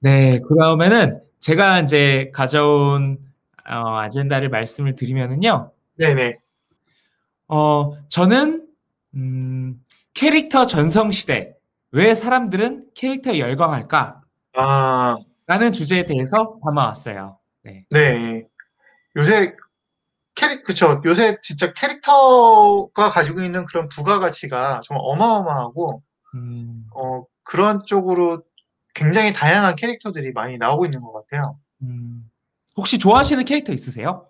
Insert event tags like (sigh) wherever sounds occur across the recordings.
네, 그러면은 제가 이제 가져온 어, 아젠다를 말씀을 드리면은요. 네네. 어, 저는 음, 캐릭터 전성 시대 왜 사람들은 캐릭터에 열광할까? 아, 라는 주제에 대해서 담아왔어요. 네. 네. 요새 캐릭, 그쵸. 요새 진짜 캐릭터가 가지고 있는 그런 부가가치가 정말 어마어마하고, 음, 어, 그런 쪽으로 굉장히 다양한 캐릭터들이 많이 나오고 있는 것 같아요. 음. 혹시 좋아하시는 캐릭터 있으세요?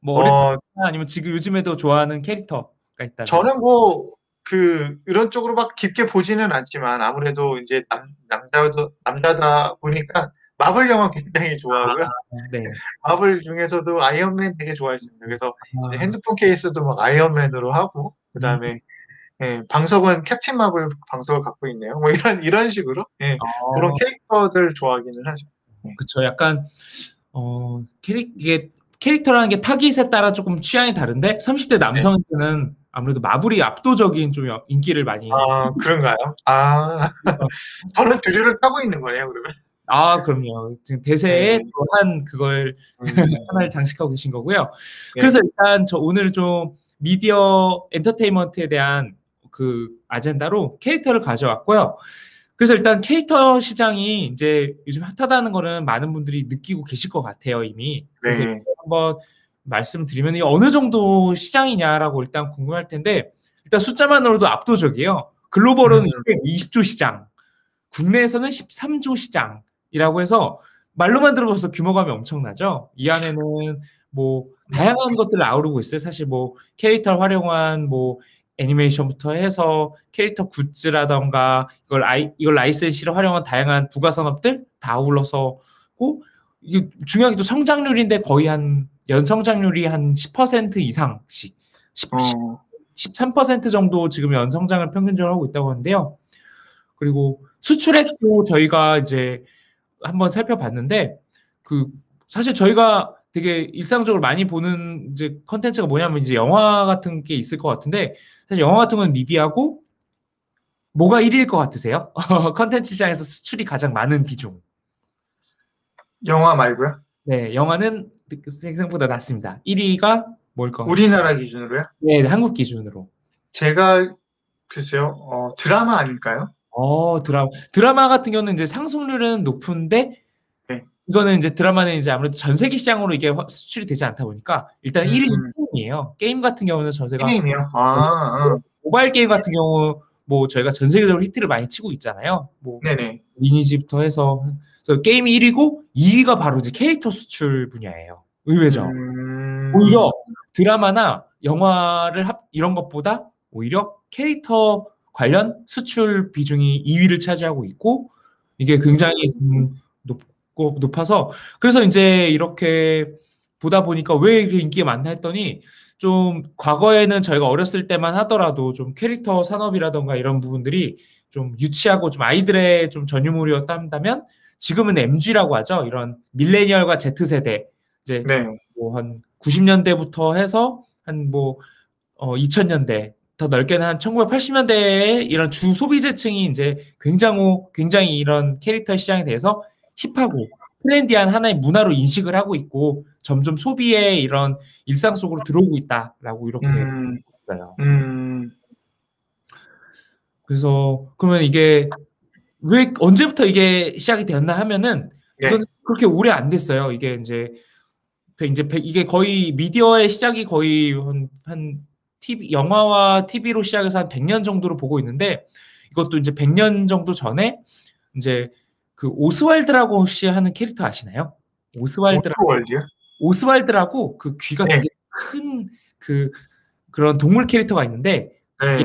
뭐 어, 때 아니면 지금 요즘에도 좋아하는 캐릭터가 있다면? 저는 뭐, 그, 이런 쪽으로 막 깊게 보지는 않지만, 아무래도 이제 남, 남자도, 남자다 보니까, 마블 영화 굉장히 좋아하고요. 네. (laughs) 마블 중에서도 아이언맨 되게 좋아했습니다. 그래서 아, 핸드폰 케이스도 막 아이언맨으로 하고, 그 다음에, 예, 방석은 캡틴 마블 방석을 갖고 있네요. 뭐 이런, 이런 식으로, 예, 어, 그런 캐릭터들 좋아하기는 하죠. 그쵸. 약간 어 캐릭 이게 캐릭터라는 게 타깃에 따라 조금 취향이 다른데 30대 남성한테는 아무래도 마블이 압도적인 좀 인기를 많이 아, 그런가요? 아, (laughs) 저는 두류를 타고 있는 거네요, 그러면. 아 그럼요. 지금 대세에 네. 또한 그걸 음, (laughs) 하나를 장식하고 계신 거고요. 네. 그래서 일단 저 오늘 좀 미디어 엔터테인먼트에 대한 그 아젠다로 캐릭터를 가져왔고요. 그래서 일단 캐릭터 시장이 이제 요즘 핫하다는 거는 많은 분들이 느끼고 계실 것 같아요, 이미. 그래서 네. 한번 말씀드리면 어느 정도 시장이냐라고 일단 궁금할 텐데 일단 숫자만으로도 압도적이에요. 글로벌은 음. 220조 시장, 국내에서는 13조 시장이라고 해서 말로만 들어봐서 규모감이 엄청나죠. 이 안에는 뭐 다양한 것들을 아우르고 있어요. 사실 뭐 캐릭터를 활용한 뭐 애니메이션부터 해서 캐릭터 굿즈라던가 이걸 아이 이걸 라이센시로 활용한 다양한 부가 산업들 다 아울러서고 이게 중요하게도 성장률인데 거의 한 연성장률이 한 10% 이상씩 10, 어, 13% 정도 지금 연성장을 평균적으로 하고 있다고 하는데요. 그리고 수출액도 저희가 이제 한번 살펴봤는데 그 사실 저희가 되게 일상적으로 많이 보는 이제 컨텐츠가 뭐냐면 이제 영화 같은 게 있을 것 같은데 사실 영화 같은 건 미비하고 뭐가 1위일 것 같으세요? (laughs) 컨텐츠 시장에서 수출이 가장 많은 비중. 영화 말고요? 네, 영화는 생각보다 낮습니다. 1위가 뭘까? 우리나라 기준으로요? 네, 한국 기준으로. 제가, 글쎄요, 어, 드라마 아닐까요? 어, 드라마. 드라마 같은 경우는 이제 상승률은 높은데, 네. 이거는 이제 드라마는 이제 아무래도 전 세계 시장으로 이게 화- 수출이 되지 않다 보니까, 일단 음, 1위 음. 게임이에요. 게임 같은 경우는 전 세계, 게임이요? 아, 아, 모바일 게임 같은 경우, 뭐 저희가 전 세계적으로 히트를 많이 치고 있잖아요. 뭐, 네네. 리니지부터 해서. 그래서 게임이 1위고, 2위가 바로 이제 캐릭터 수출 분야예요. 의외죠. 음, 오히려 드라마나 영화를 합, 이런 것보다 오히려 캐릭터 관련 수출 비중이 2위를 차지하고 있고 이게 굉장히 음, 높아서 그래서 이제 이렇게 보다 보니까 왜 이렇게 인기가 많나 했더니 좀 과거에는 저희가 어렸을 때만 하더라도 좀 캐릭터 산업이라던가 이런 부분들이 좀 유치하고 좀 아이들의 좀 전유물이었다면 지금은 MG라고 하죠. 이런 밀레니얼과 Z세대 이제 네. 뭐한 90년대부터 해서 한뭐 어, 2000년대 더 넓게는 한 1980년대에 이런 주 소비재층이 이제 굉장히 굉장히 이런 캐릭터 시장에 대해서 힙하고 트렌디한 하나의 문화로 인식을 하고 있고 점점 소비의 이런 일상 속으로 들어오고 있다라고 이렇게 음, 있어요. 음, 그래서 그러면 이게 왜 언제부터 이게 시작이 되었나 하면은 네. 그렇게 오래 안 됐어요. 이게 이제 이제 이게 거의 미디어의 시작이 거의 한, 한 TV 영화와 TV로 시작해서 한 100년 정도로 보고 있는데 이것도 이제 100년 정도 전에 이제 그 오스왈드라고 혹시 하는 캐릭터 아시나요? 오스왈드라고 오토월드요? 오스왈드라고 그 귀가 네. 되게 큰 그 그런 동물 캐릭터가 있는데 네.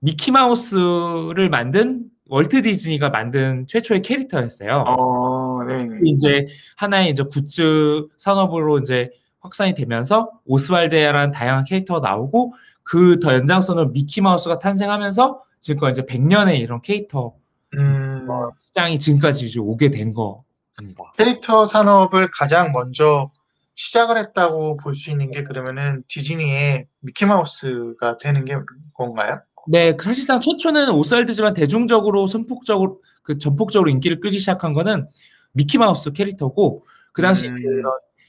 미키 마우스를 만든 월트 디즈니가 만든 최초의 캐릭터였어요. 어, 네. 이제 하나의 이제 굿즈 산업으로 이제 확산이 되면서 오스왈드라는 다양한 캐릭터가 나오고 그 더 연장선으로 미키 마우스가 탄생하면서 지금까지 이제 100년의 이런 캐릭터 음, 시장이 지금까지 이제 오게 된 겁니다. 캐릭터 산업을 가장 먼저 시작을 했다고 볼 수 있는 게 그러면은 디즈니의 미키마우스가 되는 게 건가요? 네, 그 사실상 최초는 오스왈드지만 대중적으로 선폭적으로 그 전폭적으로 인기를 끌기 시작한 거는 미키마우스 캐릭터고 그 당시 음.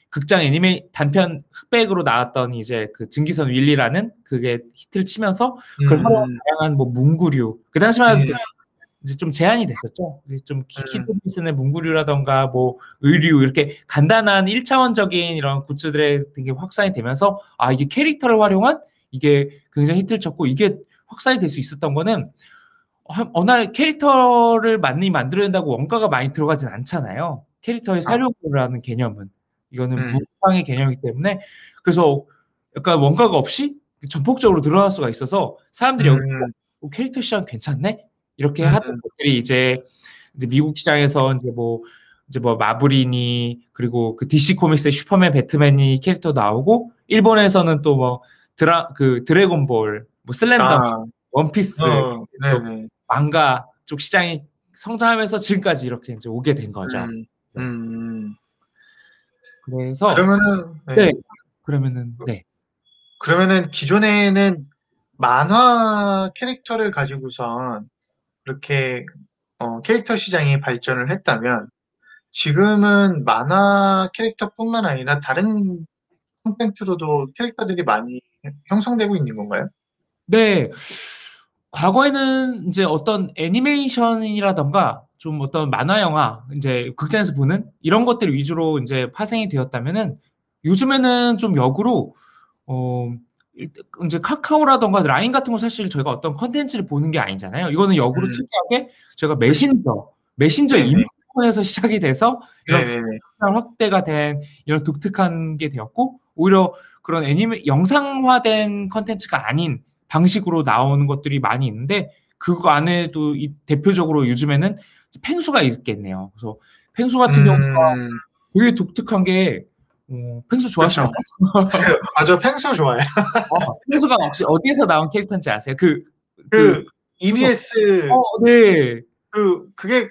극장 애니메 단편 흑백으로 나왔던 이제 그 증기선 윌리라는 그게 히트를 치면서 그걸 음. 활용한 다양한 뭐 문구류 그 당시만 해도 음. 이제 좀 제한이 됐었죠. 좀 키- 음. 키드들이 쓰는 문구류라던가 뭐 의류 이렇게 간단한 1차원적인 이런 굿즈들에 되게 확산이 되면서 아 이게 캐릭터를 활용한 이게 굉장히 히트를 쳤고 이게 확산이 될 수 있었던 거는 한- 어느 날 캐릭터를 많이 만들어야 된다고 원가가 많이 들어가진 않잖아요. 캐릭터의 사료라는 개념은 이거는 음. 무상의 개념이기 때문에 그래서 약간 원가가 없이 전폭적으로 늘어날 수가 있어서 사람들이 여기 음. 어, 캐릭터 시장 괜찮네 이렇게 음. 하는 것들이 이제 이제 미국 시장에서 이제 뭐 이제 뭐 마블이니 그리고 그 DC 코믹스의 슈퍼맨, 배트맨이 캐릭터 나오고 일본에서는 또 뭐 드라 그 드래곤볼, 뭐 슬램덩크, 아, 원피스, 어. 망가 쪽 시장이 성장하면서 지금까지 이렇게 이제 오게 된 거죠. 음, 음. 그래서 그러면은 네. 네 그러면은 네 그러면은 기존에는 만화 캐릭터를 가지고선 이렇게 어, 캐릭터 시장이 발전을 했다면 지금은 만화 캐릭터뿐만 아니라 다른 콘텐츠로도 캐릭터들이 많이 형성되고 있는 건가요? 네. 과거에는 이제 어떤 애니메이션이라던가 좀 어떤 만화 영화 이제 극장에서 보는 이런 것들 위주로 이제 파생이 되었다면은 요즘에는 좀 역으로 어 이제 카카오라던가 라인 같은 거 사실 저희가 어떤 컨텐츠를 보는 게 아니잖아요. 이거는 역으로 음. 특이하게 저희가 메신저, 메신저. 이메일에서 시작이 돼서 이런 네네네. 확대가 된 이런 독특한 게 되었고 오히려 그런 애니메 영상화된 컨텐츠가 아닌 방식으로 나오는 것들이 많이 있는데 그거 안에도 이 대표적으로 요즘에는 펭수가 있겠네요. 그래서 펭수 같은 경우가 음, 되게 독특한 게 어, 펭수 좋아하시나요? (laughs) 아, 저 펭수 좋아해요. 어, 펭수가 혹시 어디에서 나온 캐릭터인지 아세요? 그, 그 EBS 어, 네. 그 그게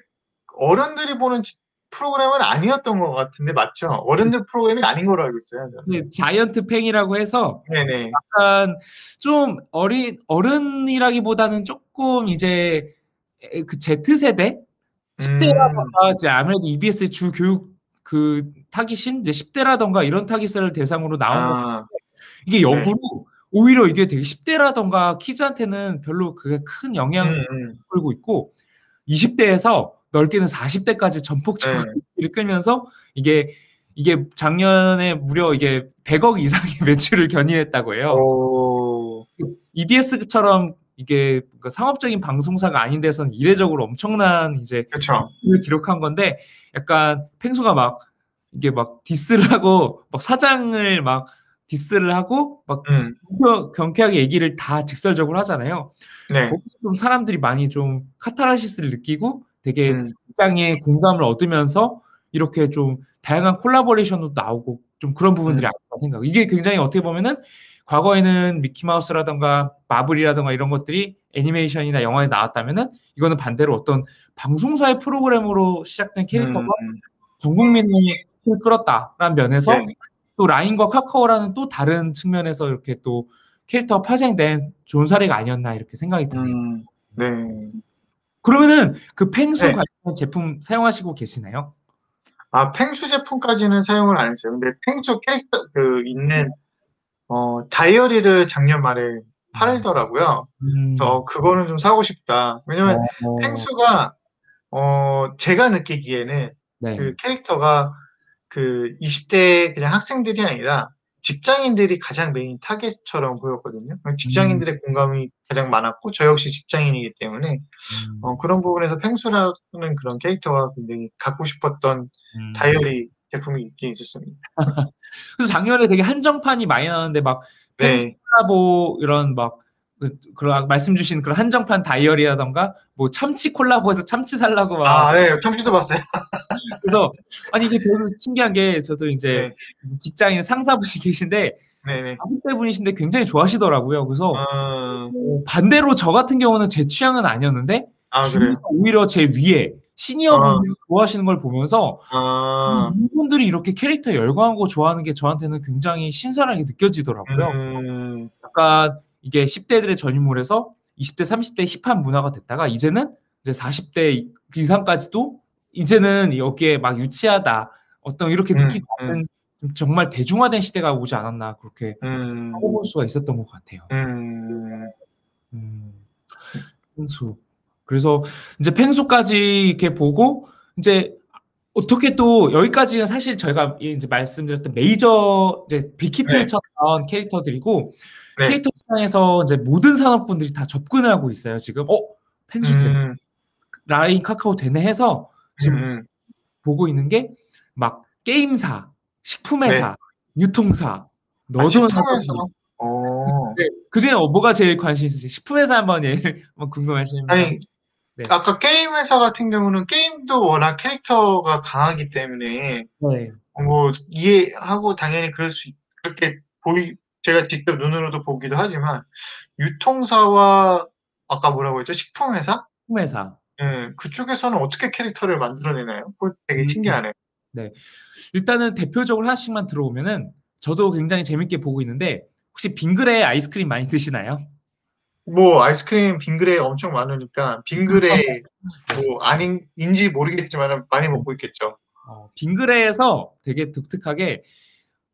어른들이 보는 지- 프로그램은 아니었던 것 같은데 맞죠? 어른들 프로그램이 아닌 걸로 알고 있어요. 저는. 네, 자이언트 팽이라고 해서 네네. 약간 좀 어린 어른이라기보다는 조금 이제 에- 그 Z 세대 음. 10대라던가 이제 아무래도 EBS 주 교육 그 타깃인 이제 10대라던가 이런 타깃을 대상으로 나온 거 아, 이게 역으로 오히려 이게 되게 10대라던가 키즈한테는 별로 그게 큰 영향을 음, 음. 끌고 있고 20대에서 넓게는 40대까지 전폭적으로 네. 를 끌면서 이게 이게 작년에 무려 이게 100억 이상의 (laughs) 매출을 견인했다고 해요. 오, EBS처럼 이게 뭔가 상업적인 방송사가 아닌 데서는 이례적으로 엄청난 이제. 를 기록한 건데 약간 펭수가 막 이게 막 디스를 하고 막 사장을 막 디스를 하고 막 음, 경쾌- 경쾌하게 얘기를 다 직설적으로 하잖아요. 네. 좀 사람들이 많이 좀 카타르시스를 느끼고 되게 음, 극장의 공감을 얻으면서 이렇게 좀 다양한 콜라보레이션도 나오고 좀 그런 부분들이 음. 아까 생각. 이게 굉장히 어떻게 보면은 과거에는 미키마우스라던가 마블이라던가 이런 것들이 애니메이션이나 영화에 나왔다면은 이거는 반대로 어떤 방송사의 프로그램으로 시작된 캐릭터가 음, 전 국민을 힘을 끌었다라는 면에서 네. 또 라인과 카카오라는 또 다른 측면에서 이렇게 또 캐릭터가 파생된 좋은 사례가 아니었나 이렇게 생각이 드네요. 음, 네. 그러면은 그 펭수 네. 관련 제품 사용하시고 계시나요? 아, 펭수 제품까지는 사용을 안 했어요. 근데 펭수 캐릭터 그 있는 어, 다이어리를 작년 말에 팔더라고요. 음. 그래서 그거는 좀 사고 싶다. 왜냐면 어, 펭수가 어, 제가 느끼기에는 네. 그 캐릭터가 그 20대 그냥 학생들이 아니라 직장인들이 가장 메인 타겟처럼 보였거든요. 직장인들의 공감이 가장 많았고 저 역시 직장인이기 때문에 음, 어, 그런 부분에서 펭수라는 그런 캐릭터가 굉장히 갖고 싶었던 음. 다이어리 제품이 있긴 있었습니다. (laughs) 그래서 작년에 되게 한정판이 많이 나왔는데 막 네, 콜라보 이런 막 그, 그런 말씀 주신 그런 한정판 다이어리라던가 뭐 참치 콜라보해서 참치 살라고 막 아, 네, 참치도 봤어요. (laughs) 그래서 아니 이게 되게 신기한 게 저도 이제 네, 직장인 상사분이 계신데 네, 네. 40대 분이신데 굉장히 좋아하시더라고요. 그래서 아, 어, 반대로 저 같은 경우는 제 취향은 아니었는데 아 오히려 제 위에 시니어 아. 분들이 좋아하시는 걸 보면서 아, 이분들이 이렇게 캐릭터 열광하는 거 좋아하는 게 저한테는 굉장히 신선하게 느껴지더라고요. 음, 약간 이게 10대들의 전유물에서 20대, 30대 힙한 문화가 됐다가 이제는 이제 40대 이상까지도 이제는 여기에 막 유치하다 어떤 이렇게 음, 느끼지 않는 정말 대중화된 시대가 오지 않았나 그렇게 음, 해볼 수가 있었던 것 같아요. 음, 음. 그래서 이제 펜수까지 이렇게 보고 이제 어떻게 또 여기까지는 사실 저희가 이제 말씀드렸던 메이저 이제 빅히트를 네. 쳤던 캐릭터들이고 네. 캐릭터 시장에서 이제 모든 산업분들이 다 접근을 하고 있어요. 지금 어 펜수 되네, 음, 라인 카카오 되네 해서 지금 음, 보고 있는 게 막 게임사, 식품회사, 네. 유통사, 아, 너도 식품에서, 어, 네, 그중에 뭐가 제일 관심 있으세요? 식품회사 한번 예를 (laughs) 한번 궁금하시면 아니, 네. 아까 게임 회사 같은 경우는 게임도 워낙 캐릭터가 강하기 때문에 네. 뭐 이해하고 당연히 그럴 수 있- 그렇게 보이 제가 직접 눈으로도 보기도 하지만 유통사와 아까 뭐라고 했죠? 식품 회사? 식품 회사. 예, 그쪽에서는 어떻게 캐릭터를 만들어내나요? 그거 되게 음. 신기하네요. 일단은 대표적으로 하나씩만 들어오면은 저도 굉장히 재밌게 보고 있는데 혹시 빙그레 아이스크림 많이 드시나요? 뭐 아이스크림 빙그레 엄청 많으니까 빙그레 뭐 아닌지 모르겠지만 많이 먹고 있겠죠. 어, 빙그레에서 되게 독특하게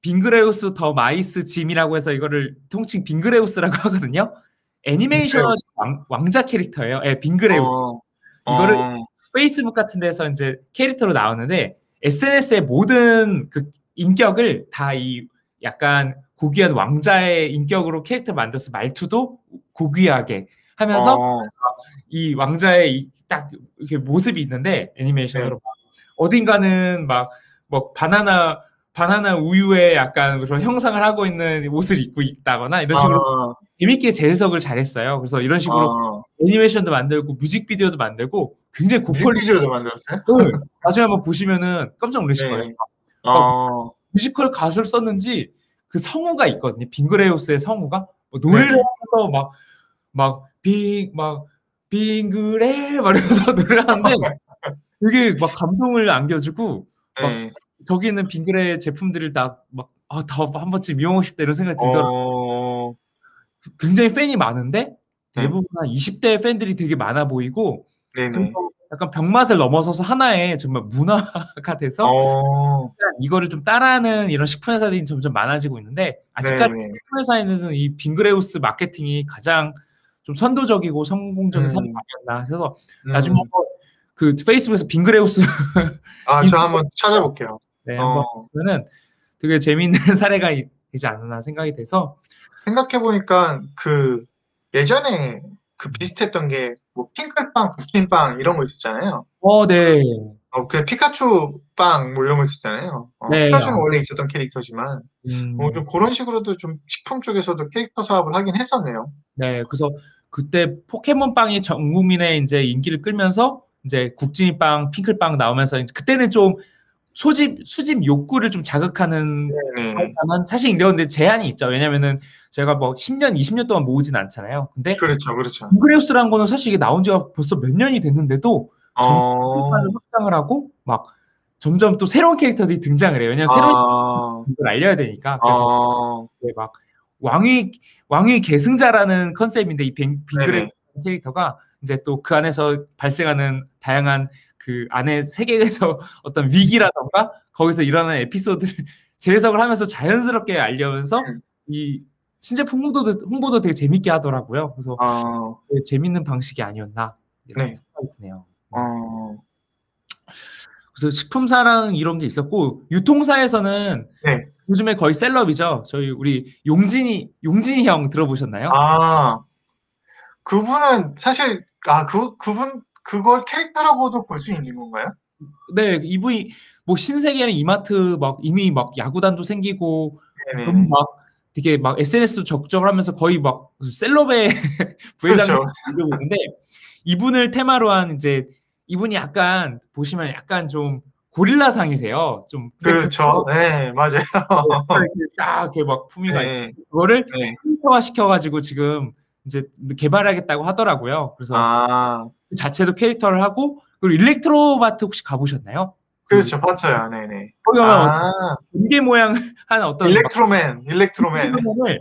빙그레우스 더 마시스 짐이라고 해서 이거를 통칭 빙그레우스라고 (laughs) 하거든요. 애니메이션 빙그레우스. 왕, 왕자 캐릭터예요. 예, 빙그레우스. 어, 이거를 어, 페이스북 같은 데서 이제 캐릭터로 나오는데 SNS의 모든 그 인격을 다 이 약간 고귀한 왕자의 인격으로 캐릭터 만들어서 말투도 고귀하게 하면서 어, 이 왕자의 이 딱 이렇게 모습이 있는데 애니메이션으로 어딘가는 막 뭐 바나나 바나나 우유에 약간 그런 형상을 하고 있는 옷을 입고 있다거나 이런 식으로 어, 재밌게 재해석을 잘했어요. 그래서 이런 식으로 어, 애니메이션도 만들고 뮤직비디오도 만들고 굉장히 고퀄리 뮤직비디오도 만들었어요? 나중에 한번 보시면은 깜짝 놀라실 네. 거예요. 어, 뮤지컬 가수를 썼는지 그 성우가 있거든요. 빙그레우스의 성우가 뭐 노래를 네. 하면서 막 막빙막 빙그레 말하면서 (laughs) 노래를 하는데 되게 막 감동을 안겨주고 네. 저기 있는 빙그레 제품들을 다막아더한 번쯤 이용하고 싶다 이런 생각이 들더라고요. 어, 굉장히 팬이 많은데 네. 대부분 한 20대 팬들이 되게 많아 보이고 네네. 그래서 약간 병맛을 넘어서서 하나의 정말 문화가 돼서 어, 이거를 좀 따라하는 이런 식품 회사들이 점점 많아지고 있는데 아직까지 네네. 식품 회사에는 이 빙그레우스 마케팅이 가장 좀 선도적이고 성공적인 음. 사례가 아니었나 해서 음. 나중에 그 페이스북에서 빙그레우스 아, 저 한번 찾아볼게요. 네, 어, 보면은 되게 재미있는 (laughs) 사례가 이- 되지 않나 생각이 돼서 생각해 보니까 그 예전에 그 비슷했던 게 뭐 핑클빵, 부침빵 이런 거 있었잖아요. 어, 네. 어, 그 피카츄 빵 뭐 이런 거 있었잖아요. 어, 네. 피카츄는 원래 있었던 캐릭터지만 음, 뭐좀 그런 식으로도 좀 식품 쪽에서도 캐릭터 사업을 하긴 했었네요. 네, 그래서 그때 포켓몬 빵이 전 국민의 이제 인기를 끌면서 이제 국진이 빵, 핑클빵 나오면서 그때는 좀 소집 수집 욕구를 좀 자극하는 네네. 사실 이런 데 제한이 있죠. 왜냐면은 제가 뭐 10년, 20년 동안 모으진 않잖아요. 근데 그렇죠, 그렇죠. 빙그레우스라는 거는 사실 이게 나온 지가 벌써 몇 년이 됐는데도 어, 점점 확장을 하고 막 점점 또 새로운 캐릭터들이 등장을 해요. 왜냐면 새로운 아, 걸 알려야 되니까. 그래서 어, 이제 막 왕위 왕위 계승자라는 컨셉인데 이 빙- 빙그레. 캐릭터가 이제 또 그 안에서 발생하는 다양한 그 안에 세계에서 (laughs) 어떤 위기라던가 거기서 일어나는 에피소드를 (laughs) 재해석을 하면서 자연스럽게 알려면서 음. 이 신제품 홍보도 홍보도 되게 재밌게 하더라고요. 그래서 어, 되게 재밌는 방식이 아니었나 이렇게 네. 생각이 드네요. 어, 그래서 식품사랑 이런 게 있었고 유통사에서는 네. 요즘에 거의 셀럽이죠. 저희 우리 용진이 용진이 형 들어보셨나요? 아, 그분은 사실 아, 그 그분 그걸 캐릭터라고도 볼 수 있는 건가요? 네, 이분이 뭐 신세계는 이마트 막 이미 막 야구단도 생기고. 그럼 막 되게 막 SNS도 적적을 하면서 거의 막 셀럽의 (laughs) 부회장이 그렇죠. 있는데 이분을 테마로 한 이제 이분이 약간 보시면 약간 좀 고릴라상이세요. 좀 그렇죠. 네, 맞아요. 그 이렇게 딱 이렇게 막 품위가 있고 네, 그거를 네. 캐릭터화 시켜가지고 지금 이제 개발하겠다고 하더라고요. 그래서 아, 그 자체도 캐릭터를 하고 그리고 일렉트로마트 혹시 가보셨나요? 그렇죠. 봤어요. 네네. 거기 가면 아, 번개 모양 (laughs) 한 어떤 일렉트로맨, 일렉트로맨. 을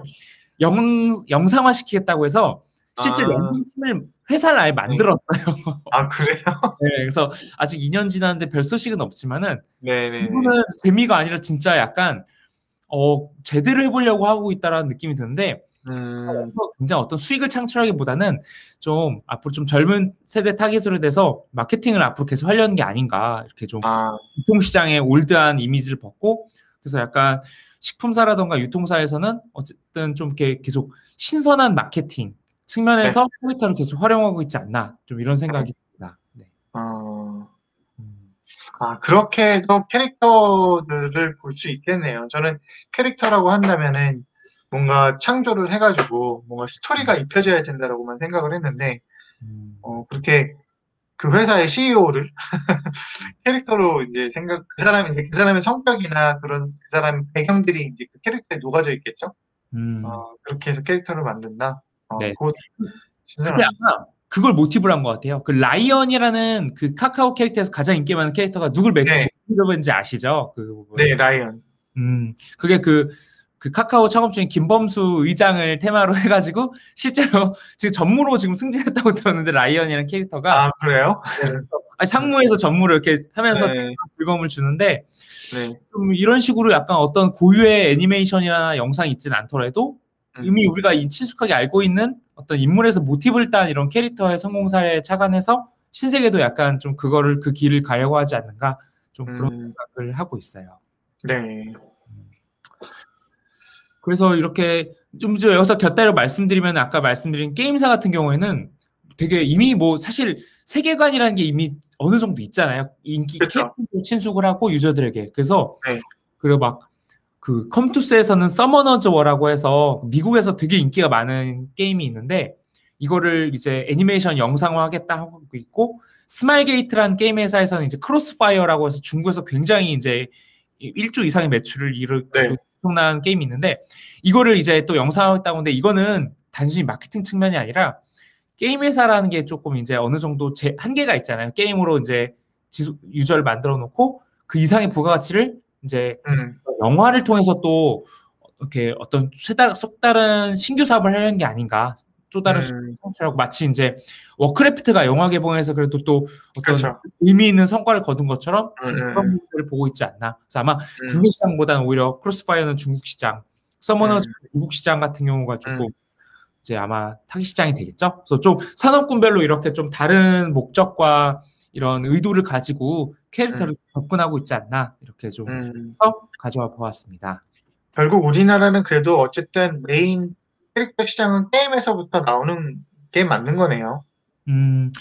영, 영상화 시키겠다고 해서 실제 아. 연습팀을 회사를 아예 만들었어요. (laughs) 아 그래요? (laughs) 네, 그래서 아직 2년 지났는데 별 소식은 없지만은 네네. 이거는 재미가 아니라 진짜 약간 어 제대로 해보려고 하고 있다라는 느낌이 드는데 음, 굉장히 어떤 수익을 창출하기보다는 좀 앞으로 좀 젊은 세대 타깃으로 돼서 마케팅을 앞으로 계속 하려는 게 아닌가 이렇게 좀 아, 유통시장의 올드한 이미지를 벗고 그래서 약간 식품사라던가 유통사에서는 어쨌든 좀 이렇게 계속 신선한 마케팅 측면에서 캐릭터를 계속 활용하고 있지 않나 좀 이런 생각이 듭니다. 네. 어, 음. 아, 그렇게도 캐릭터들을 볼 수 있겠네요. 저는 캐릭터라고 한다면은 뭔가 창조를 해가지고 뭔가 스토리가 입혀져야 된다라고만 생각을 했는데, 음. 어, 그렇게 그 회사의 CEO를 (laughs) 캐릭터로 이제 생각, 그 사람이 이제 그 사람의 성격이나 그런 그 사람 배경들이 이제 그 캐릭터에 녹아져 있겠죠? 음. 어, 그렇게 해서 캐릭터를 만든다? 어, 네. 진짜, 근데 아까 그걸 모티브로 한 것 같아요. 그 라이언이라는 그 카카오 캐릭터에서 가장 인기 많은 캐릭터가 누굴 네. 모티브인지 아시죠? 그 부분. 네, 라이언. 음, 그게 그, 그 카카오 창업주인 김범수 의장을 테마로 (laughs) 해가지고 실제로 지금 전무로 지금 승진했다고 들었는데 라이언이라는 캐릭터가 아, 그래요? 아니, 상무에서 전무를 이렇게 하면서 네, 즐거움을 주는데 네. 좀 이런 식으로 약간 어떤 고유의 애니메이션이나 영상이 있지는 않더라도 음. 이미 우리가 이 친숙하게 알고 있는 어떤 인물에서 모티브를 딴 이런 캐릭터의 성공 사례에 착안해서 신세계도 약간 좀 그거를 그 길을 가려고 하지 않는가 좀 그런 음, 생각을 하고 있어요. 네. 그래서 이렇게 좀 여기서 곁다리로 말씀드리면 아까 말씀드린 게임사 같은 경우에는 되게 이미 뭐 사실 세계관이라는 게 이미 어느 정도 있잖아요. 인기 그쵸. 캐릭터를 친숙을 하고 유저들에게. 그래서 네. 그리고 막 그 컴투스에서는 서머너즈 워라고 해서 미국에서 되게 인기가 많은 게임이 있는데 이거를 이제 애니메이션 영상화 하겠다 하고 있고 스마일게이트라는 게임 회사에서는 이제 크로스파이어라고 해서 중국에서 굉장히 이제 1조 이상의 매출을 이룬 네. 엄청난 게임이 있는데 이거를 이제 또 영상화했다고 하는데 이거는 단순히 마케팅 측면이 아니라 게임 회사라는 게 조금 이제 어느 정도 제 한계가 있잖아요. 게임으로 이제 지수, 유저를 만들어 놓고 그 이상의 부가가치를 이제 음, 영화를 통해서 또 이렇게 어떤 쇠다, 색다른 신규 사업을 하려는 게 아닌가. 또 다른 음, 성취라고 마치 이제 워크래프트가 영화 개봉해서 그래도 또 어떤 그렇죠. 의미 있는 성과를 거둔 것처럼 좀 음, 음, 그런 음. 부분들을 보고 있지 않나. 그래서 아마 음, 국내 시장보다는 오히려 크로스파이어는 중국 시장, 서머너즈 음. 미국 시장 같은 경우가 조금 음. 이제 아마 타깃 시장이 되겠죠. 그래서 좀 산업군별로 이렇게 좀 다른 목적과 이런 의도를 가지고 캐릭터를 접근하고 있지 않나 이렇게 좀 음. 해서 가져와 보았습니다. 결국 우리나라는 그래도 어쨌든 메인 캐릭터 시장은 게임에서부터 나오는 게 맞는 거네요. 음,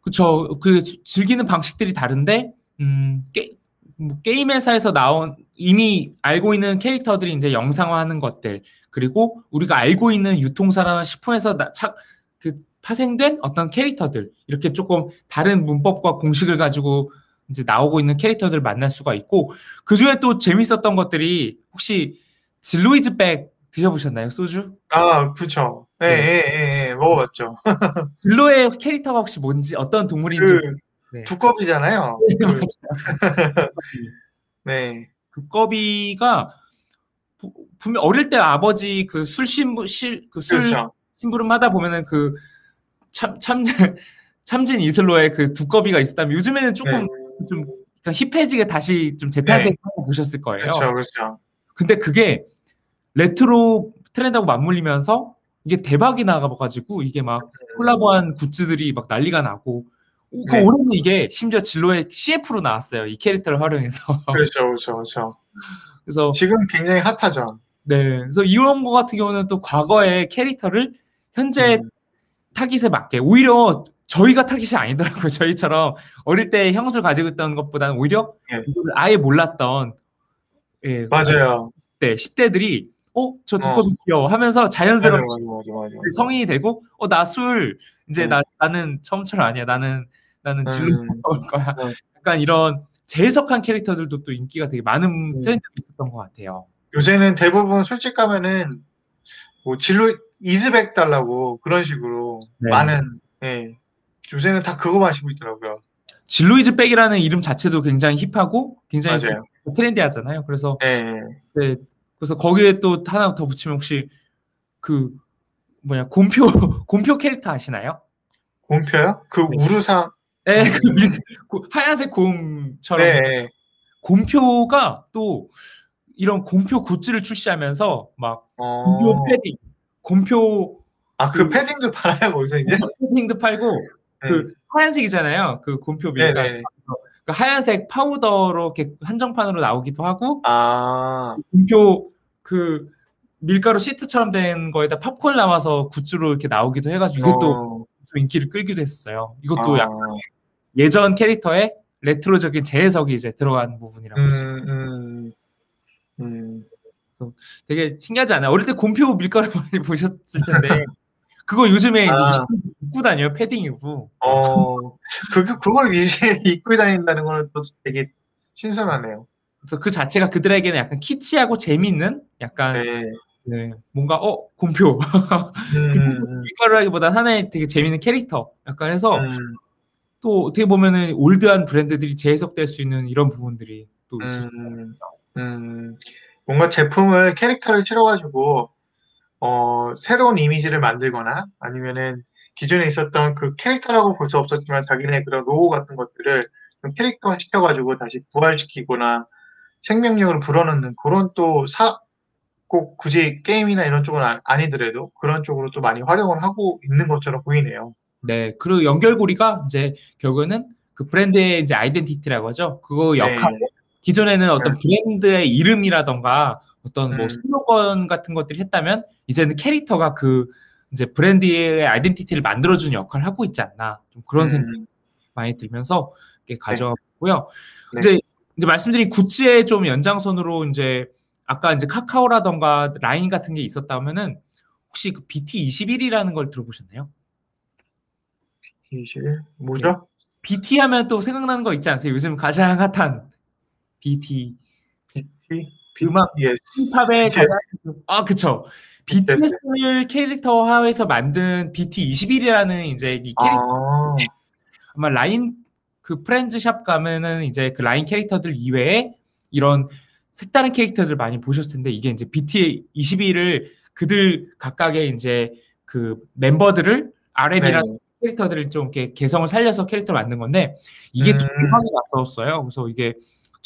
그쵸. 그 즐기는 방식들이 다른데, 음, 게, 뭐 게임 회사에서 나온 이미 알고 있는 캐릭터들이 이제 영상화하는 것들, 그리고 우리가 알고 있는 유통사나 식품에서 나, 차, 그 파생된 어떤 캐릭터들, 이렇게 조금 다른 문법과 공식을 가지고 이제 나오고 있는 캐릭터들 만날 수가 있고, 그 중에 또 재밌었던 것들이 혹시 질로이즈 백 드셔보셨나요? 소주? 아, 그쵸. 예, 네. 예, 예, 예, 먹어봤죠. (laughs) 질로의 캐릭터가 혹시 뭔지, 어떤 동물인지. 그 네. 두꺼비잖아요. (laughs) 네, 그, 맞아요. (laughs) 네, 두꺼비가 부- 분명 어릴 때 아버지 그 술 신부 그술 그렇죠. 심부름 하다 보면은 그 참 참 참진 이슬로의 그 두꺼비가 있었다면 요즘에는 조금 네, 좀 그러니까 힙해지게 다시 좀 재탄생하고 보셨을 거예요. 그렇죠, 그렇죠. 근데 그게 레트로 트렌드하고 맞물리면서 이게 대박이 나가가지고 이게 막 콜라보한 굿즈들이 막 난리가 나고 오, 그 네. 올해는 이게 심지어 진로의 CF로 나왔어요. 이 캐릭터를 활용해서. (laughs) 그렇죠, 그렇죠, 그렇죠. 그래서 지금 굉장히 핫하죠. 네. 그래서 이런 거 같은 경우는 또 과거의 캐릭터를 현재 음, 타깃에 맞게 오히려 저희가 타깃이 아니더라고요. (laughs) 저희처럼 어릴 때 향수를 가지고 있던 것보다는 오히려 네. 아예 몰랐던 예, 맞아요. 10대, 10대들이 어, 저 어. 두꺼비 귀여워 하면서 자연스럽게 맞아, 맞아, 맞아. 성인이 되고 어, 나 술 이제 음. 나 나는 처음처럼 아니야. 나는 나는 진로 음. 올 거야. 음. 약간 이런 재해석한 캐릭터들도 또 인기가 되게 많은 음. 트렌드가 있었던 것 같아요. 요새는 대부분 술집 가면은 뭐 진로 이즈백 달라고 그런 식으로 네. 많은 예. 요새는 다 그거 마시고 있더라고요. 진로이즈 백이라는 이름 자체도 굉장히 힙하고 굉장히 맞아요. 트렌디하잖아요. 그래서 예, 예. 네, 그래서 거기에 또 하나 더 붙이면 혹시 그 뭐냐 곰표 (laughs) 곰표 캐릭터 아시나요? 곰표요? 그 네. 우루사 예, 그 하얀색 곰처럼 네. 곰표가 또 이런 곰표 굿즈를 출시하면서 막 어. 곰표 패딩, 곰표 아, 그 패딩도 팔아요, 거기서 이제? 패딩도 팔고 네. 그 하얀색이잖아요. 그 곰표 밀가 네 네. 그 하얀색 파우더로 이렇게 한정판으로 나오기도 하고 아, 곰표 그 밀가루 시트처럼 된 거에다 팝콘 담아서 굿즈로 이렇게 나오기도 해가지고 이것도 어. 좀 인기를 끌기도 했어요. 이것도 아, 약간 예전 캐릭터의 레트로적인 재해석이 이제 들어간 부분이라고. 음, 음, 음. 되게 신기하지 않아요? 어릴 때 곰표 밀가루 많이 보셨을 텐데 (laughs) 그거 요즘에 아. 20대 입고 다녀요 패딩 입고. 어, 그, 그걸 이제 (laughs) 입고 다닌다는 거는 또 되게 신선하네요. 그래서 그 자체가 그들에게는 약간 키치하고 재밌는 약간 네. 네, 뭔가 어 곰표. (laughs) 음, 밀가루라기보다 하나의 되게 재밌는 캐릭터. 약간 해서 음, 또 어떻게 보면은 올드한 브랜드들이 재해석될 수 있는 이런 부분들이 또 있을 수 음, 음, 뭔가 제품을 캐릭터를 치러가지고 어, 새로운 이미지를 만들거나 아니면은 기존에 있었던 그 캐릭터라고 볼 수 없었지만 자기네 그런 로고 같은 것들을 좀 캐릭터화 시켜가지고 다시 부활시키거나 생명력을 불어넣는 그런 또 사, 꼭 굳이 게임이나 이런 쪽은 아, 아니더라도 그런 쪽으로 또 많이 활용을 하고 있는 것처럼 보이네요. 네, 그리고 연결고리가 이제 결국에는 그 브랜드의 이제 아이덴티티라고 하죠. 그거 역할 네. 기존에는 어떤 브랜드의 이름이라던가 어떤 뭐 음. 슬로건 같은 것들이 했다면 이제는 캐릭터가 그 이제 브랜드의 아이덴티티를 만들어주는 역할을 하고 있지 않나 좀 그런 음. 생각이 많이 들면서 이렇게 가져왔고요. 네. 이제 이제 말씀드린 굿즈의 좀 연장선으로 이제 아까 이제 카카오라던가 라인 같은 게 있었다면은 혹시 그 BT21이라는 걸 들어보셨나요? 기실 뭐죠? BT 하면 또 생각나는 거 있지 않으세요? 요즘 가장 핫한 BT BT, 음악 BTS, 힙합의 BTS. 가장 아 그쵸 BTS를 캐릭터화해서 만든 BT21이라는 이제 이 캐릭터 아, 아마 라인 그 프렌즈 샵 가면은 이제 그 라인 캐릭터들 이외에 이런 색다른 캐릭터들 많이 보셨을 텐데 이게 이제 BT21을 그들 각각의 이제 그 멤버들을 RM이라는 네. 캐릭터들을 좀 이렇게 개성을 살려서 캐릭터를 만든 건데 이게 또 음. 대박이 났었어요. 그래서 이게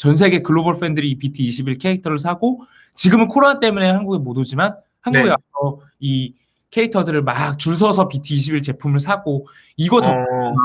전 세계 글로벌 팬들이 이 BT21 캐릭터를 사고 지금은 코로나 때문에 한국에 못 오지만 한국에 네. 와서 이 캐릭터들을 막 줄 서서 BT21 제품을 사고 이거 덕분에 어,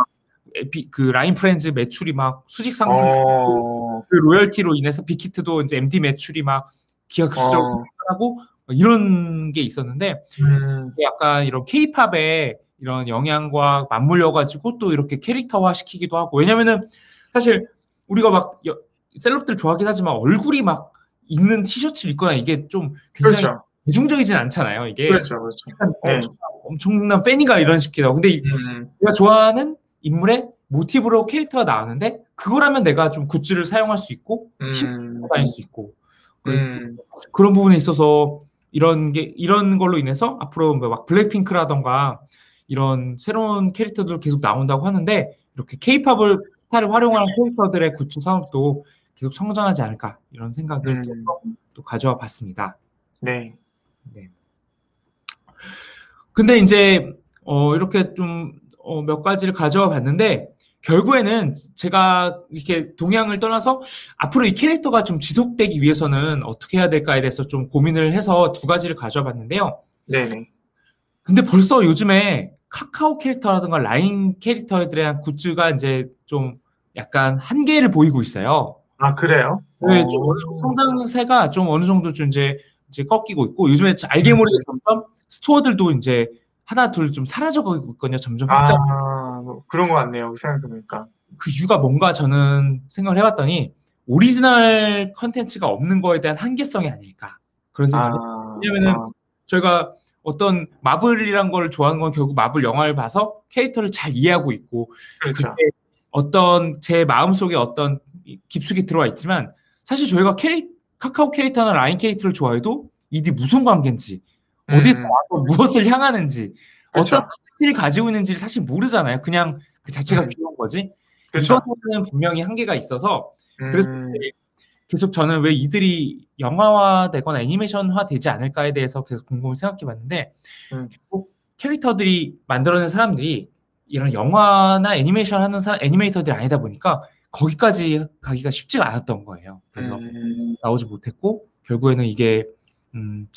비- 그 라인 프렌즈 매출이 막 수직 상승 어, 그 로열티로 인해서 빅히트도 이제 MD 매출이 막 기하급수적으로 어, 하고 이런 게 있었는데 음, 약간 이런 케이팝의 이런 영향과 맞물려 가지고 또 이렇게 캐릭터화 시키기도 하고 왜냐면은 사실 우리가 막 여- 셀럽들 좋아하긴 하지만 얼굴이 막 있는 티셔츠를 입거나 이게 좀 굉장히 그렇죠. 대중적이진 않잖아요 이게. 그렇죠, 그렇죠. 네. 엄청, 엄청난 팬이가 이런 식이다 근데 이- 음, 내가 좋아하는 인물의 모티브로 캐릭터가 나왔는데 그거라면 내가 좀 굿즈를 사용할 수 있고 음, 다닐 수 있고. 음, 그런 부분에 있어서 이런 게 이런 걸로 인해서 앞으로 뭐막 블랙핑크라던가 이런 새로운 캐릭터들 계속 나온다고 하는데 이렇게 케이팝을 스타를 활용하는 캐릭터들의 굿즈 사업도 계속 성장하지 않을까 이런 생각을 음. 또, 또 가져와 봤습니다. 네. 네. 근데 이제 어, 이렇게 좀 어, 몇 가지를 가져와 봤는데 결국에는 제가 이렇게 동향을 떠나서 앞으로 이 캐릭터가 좀 지속되기 위해서는 어떻게 해야 될까에 대해서 좀 고민을 해서 두 가지를 가져와 봤는데요. 네네. 근데 벌써 요즘에 카카오 캐릭터라든가 라인 캐릭터에 대한 굿즈가 이제 좀 약간 한계를 보이고 있어요. 아, 그래요? 네, 어, 좀 어느 정도 성장세가 좀 어느 정도 좀 이제 이제 꺾이고 있고 요즘에 알게 모르게 점점 스토어들도 이제 하나 둘 좀 사라져가고 있거든요. 점점 아, 확장. 뭐 그런 것 같네요. 생각해보니까. 그 이유가 뭔가 저는 생각을 해봤더니 오리지널 컨텐츠가 없는 거에 대한 한계성이 아닐까 그런 아, 생각이. 왜냐면은 아, 저희가 어떤 마블이란 걸 좋아하는 건 결국 마블 영화를 봐서 캐릭터를 잘 이해하고 있고 그렇죠. 어떤 제 마음속에 어떤 깊숙이 들어와 있지만 사실 저희가 캐릭 카카오 캐릭터나 라인 캐릭터를 좋아해도 이게 무슨 관계인지 어디서 음, 와서 (laughs) 무엇을 향하는지 그쵸. 어떤 가치를 가지고 있는지를 사실 모르잖아요. 그냥 그 자체가 음. 귀여운 거지. 그렇죠. 이거는 분명히 한계가 있어서 그래서 음, 이제 계속 저는 왜 이들이 영화화되거나 애니메이션화 되지 않을까에 대해서 계속 곰곰이 생각해 봤는데 음. 결국 캐릭터들이 만들어낸 사람들이 이런 영화나 애니메이션 하는 사람, 애니메이터들이 아니다 보니까 거기까지 가기가 쉽지가 않았던 거예요. 그래서 음, 나오지 못했고 결국에는 이게 음,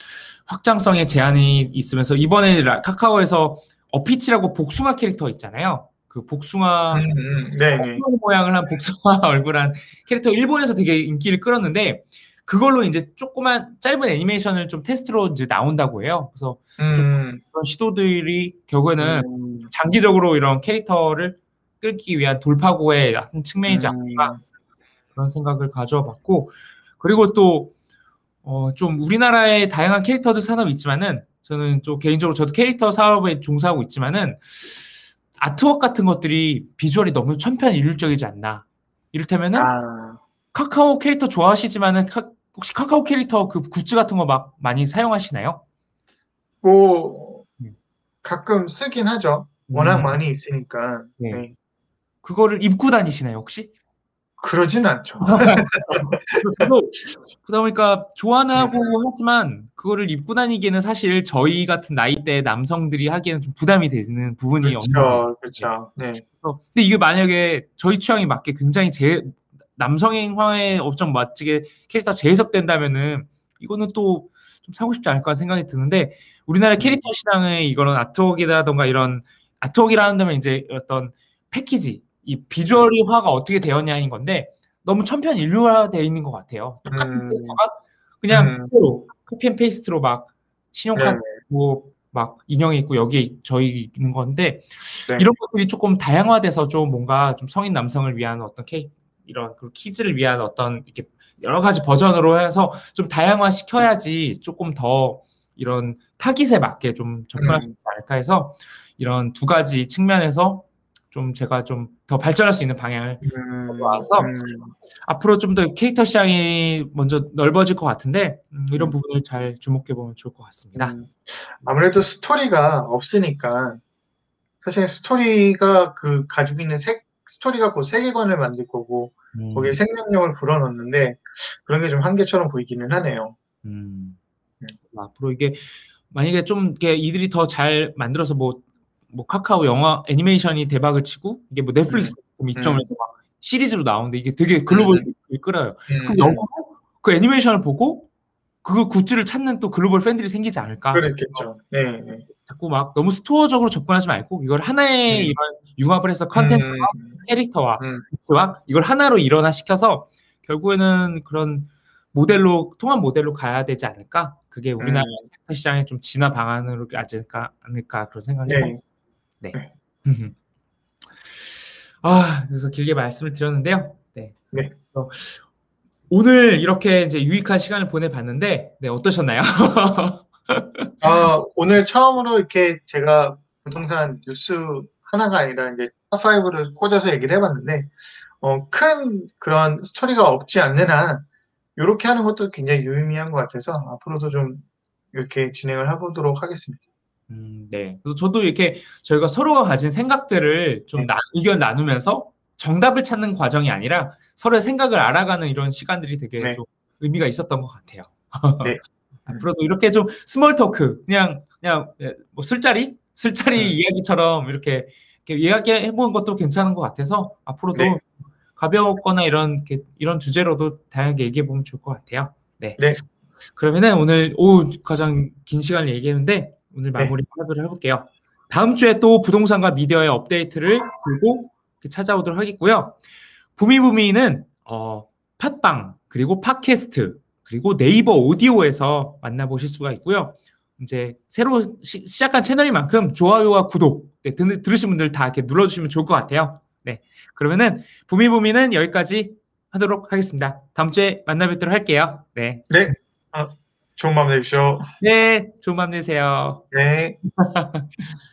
확장성의 제한이 있으면서 이번에 라- 카카오에서 어피치라고 복숭아 캐릭터 있잖아요. 그 복숭아 음, 음, 네, 네. 모양을 한 복숭아 (laughs) 얼굴한 캐릭터 일본에서 되게 인기를 끌었는데 그걸로 이제 조그만 짧은 애니메이션을 좀 테스트로 이제 나온다고 해요. 그래서 음, 그런 시도들이 결국에는 음, 장기적으로 이런 캐릭터를 끌기 위한 돌파구의 한 측면이지 음, 않을까 그런 생각을 가져와 봤고 그리고 또 어, 좀 우리나라의 다양한 캐릭터들 산업이 있지만은 저는 또 개인적으로 저도 캐릭터 사업에 종사하고 있지만은 아트웍 같은 것들이 비주얼이 너무 천편일률적이지 않나. 이를테면은 아, 카카오 캐릭터 좋아하시지만은 카- 혹시 카카오 캐릭터 그 굿즈 같은 거 막 많이 사용하시나요? 뭐, 음. 가끔 쓰긴 하죠. 워낙 음, 많이 있으니까. 네. 네. 그거를 입고 다니시나요 혹시? 그러진 않죠. (laughs) 그러다 보니까 좋아는 하고 네. 하지만 그거를 입고 다니기에는 사실 저희 같은 나이대 남성들이 하기에는 좀 부담이 되는 부분이 같아요. 그렇죠, 그렇죠. 네. 근데 이게 만약에 저희 취향에 맞게 굉장히 제 남성향화에 업종 맞게 캐릭터 재해석된다면은 이거는 또 좀 사고 싶지 않을까 생각이 드는데 우리나라 음. 캐릭터 시장의 이거는 artwork이라던가 이런 artwork이라 한다면 이제 어떤 패키지 이 비주얼화가 어떻게 되었냐인 건데 너무 천편일률화되어 있는 것 같아요. 똑같은 음. 그냥 음. 서로 copy and paste로 막 신용카드 네. 있고 막 인형이 있고 여기에 저희 있는 건데 네. 이런 것들이 조금 다양화돼서 좀 뭔가 좀 성인 남성을 위한 어떤 케이 이런 그 키즈를 위한 어떤 이렇게 여러 가지 버전으로 해서 좀 다양화 시켜야지 조금 더 이런 타깃에 맞게 좀 접근할 음. 수 있지 않을까 해서 이런 두 가지 측면에서 좀 제가 좀 더 발전할 수 있는 방향을 음, 와서 음, 앞으로 좀 더 캐릭터 시장이 먼저 넓어질 것 같은데 음, 이런 음. 부분을 잘 주목해 보면 좋을 것 같습니다. 음. 아무래도 스토리가 없으니까 사실 스토리가 그 가지고 있는 색 스토리가 그 세계관을 만들 거고 음, 거기에 생명력을 불어넣는데 그런 게 좀 한계처럼 보이기는 하네요. 음. 음. 앞으로 이게 만약에 좀 이렇게 이들이 더 잘 만들어서 뭐, 뭐 카카오 영화 애니메이션이 대박을 치고 이게 뭐 넷플릭스 음. 이점에서 막 시리즈로 나오는데 이게 되게 글로벌 끌어요. 그럼 음, 영화로 그 애니메이션을 보고 그 굿즈를 찾는 또 글로벌 팬들이 생기지 않을까? 그렇겠죠. 네. 네. 자꾸 막 너무 스토어적으로 접근하지 말고 이걸 하나의 네. 이런 융합을 해서 컨텐츠와 음, 캐릭터와 음. 굿즈와 이걸 하나로 일어나시켜서 결국에는 그런 모델로 통합 모델로 가야 되지 않을까? 그게 우리나라 음. 시장의 좀 진화 방안으로 않을까, 않을까 그런 생각을 해요. 네. (laughs) 아, 그래서 길게 말씀을 드렸는데요. 네. 네. 그래서 오늘 이렇게 이제 유익한 시간을 보내봤는데, 네, 어떠셨나요? (laughs) 아, 오늘 처음으로 이렇게 제가 부동산 뉴스 하나가 아니라 이제 top5를 꼽아서 얘기를 해봤는데, 어, 큰 그런 스토리가 없지 않는 한, 이렇게 하는 것도 굉장히 유의미한 것 같아서 앞으로도 좀 이렇게 진행을 해보도록 하겠습니다. 음, 네. 그래서 저도 이렇게 저희가 서로가 가진 생각들을 좀 네. 나- 의견 나누면서 정답을 찾는 과정이 아니라 서로의 생각을 알아가는 이런 시간들이 되게 네. 좀 의미가 있었던 것 같아요. 네. (laughs) 앞으로도 이렇게 좀 small talk, 그냥, 그냥 예, 뭐 술자리? 술자리 음. 이야기처럼 이렇게, 이렇게 이야기해보는 것도 괜찮은 것 같아서 앞으로도 네. 가볍거나 이런, 이런 주제로도 다양하게 얘기해보면 좋을 것 같아요. 네. 네. 그러면은 오늘, 오, 가장 긴 시간을 얘기했는데 오늘 네. 마무리 하도록 해볼게요. 다음 주에 또 부동산과 미디어의 업데이트를 들고 찾아오도록 하겠고요. 부미부미는 어, 팟빵 그리고 팟캐스트 그리고 네이버 오디오에서 만나보실 수가 있고요. 이제 새로 시, 작한 채널인 만큼 좋아요와 구독 네, 들, 들으신 분들 다 이렇게 눌러주시면 좋을 것 같아요. 네, 그러면은 부미부미는 여기까지 하도록 하겠습니다. 다음 주에 만나 뵙도록 할게요. 네, 네. 어, 좋은 밤 되십시오. 네, 좋은 밤 되세요. 네. (laughs)